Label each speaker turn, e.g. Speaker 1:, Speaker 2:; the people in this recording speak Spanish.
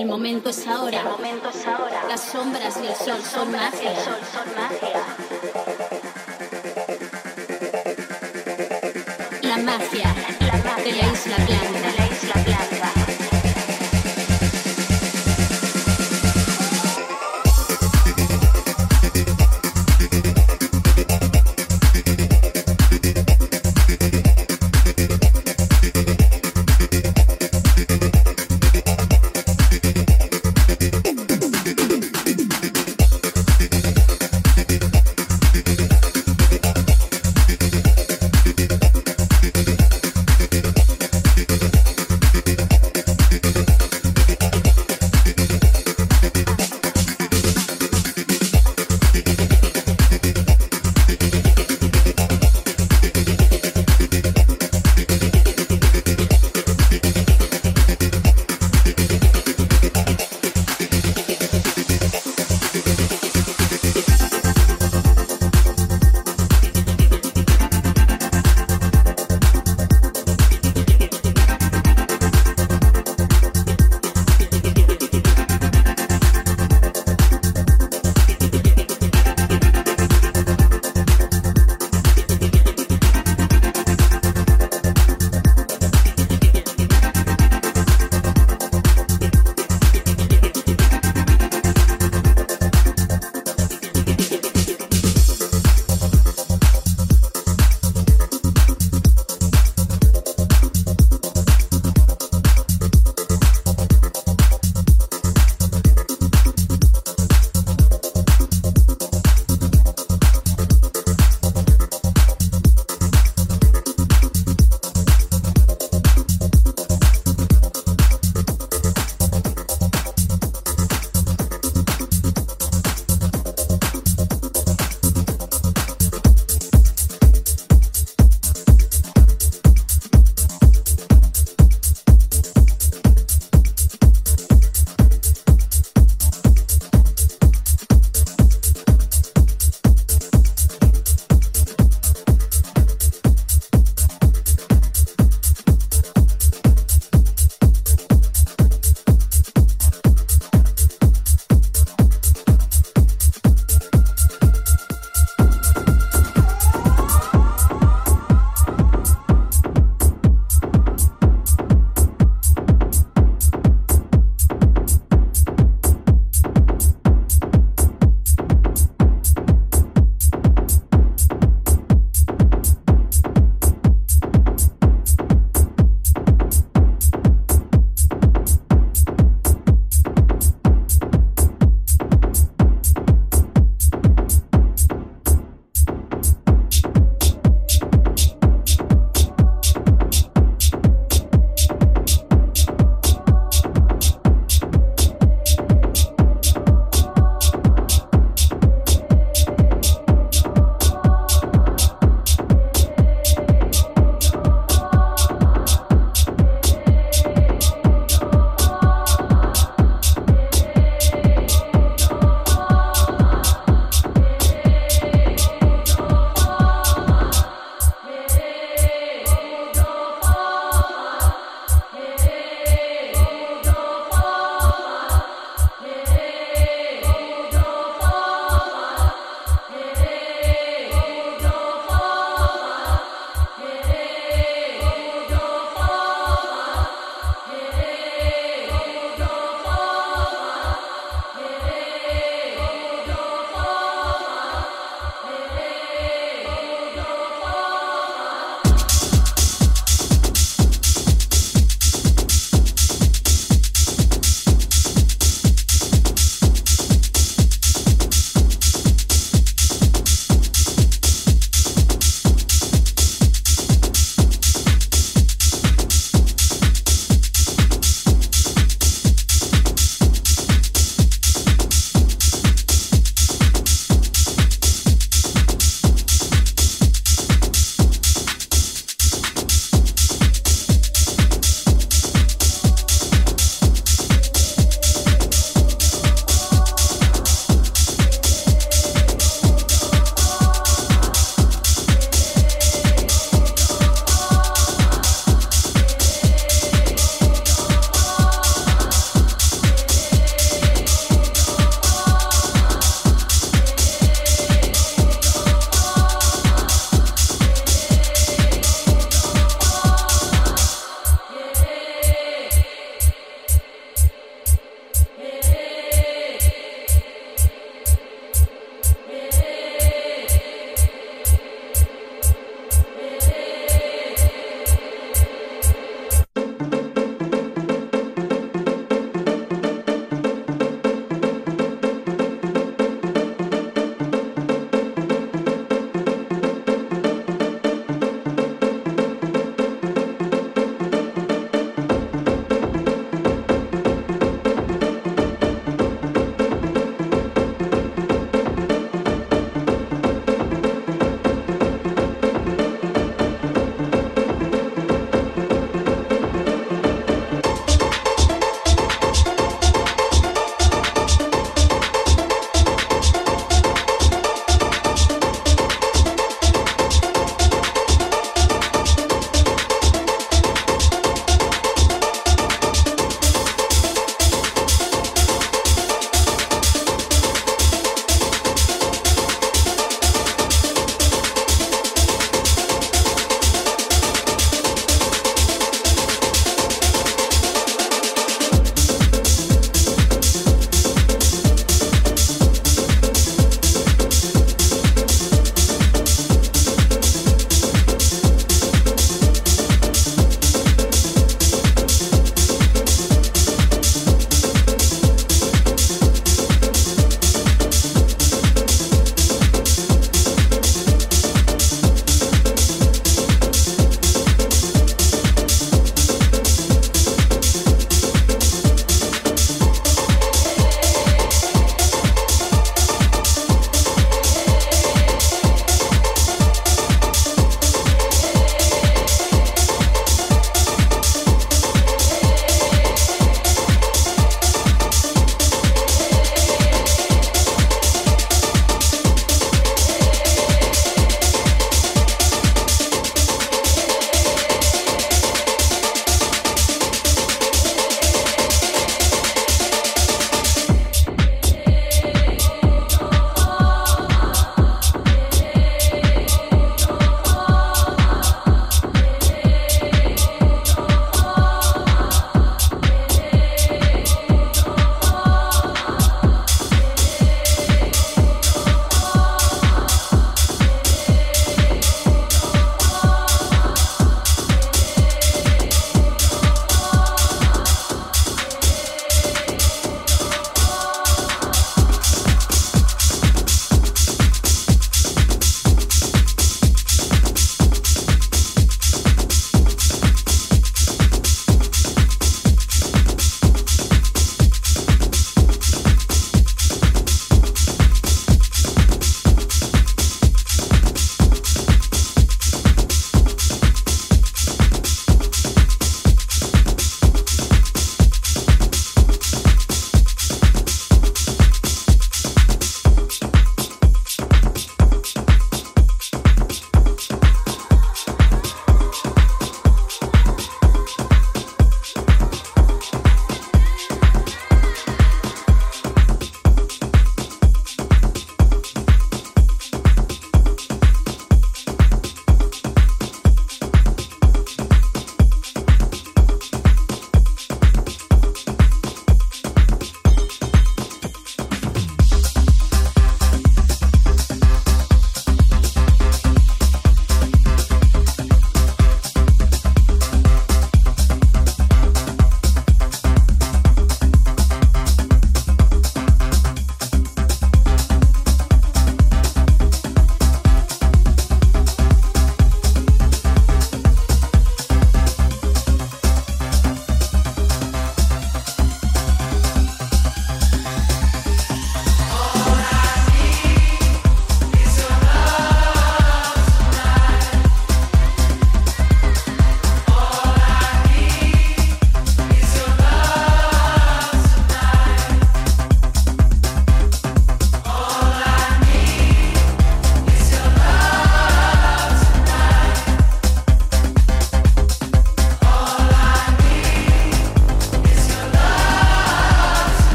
Speaker 1: El momento es ahora.
Speaker 2: El momento es ahora.
Speaker 1: Las sombras y el sol son magia.
Speaker 2: El sol son magia.
Speaker 1: La magia
Speaker 2: La magia
Speaker 1: de la isla blanca.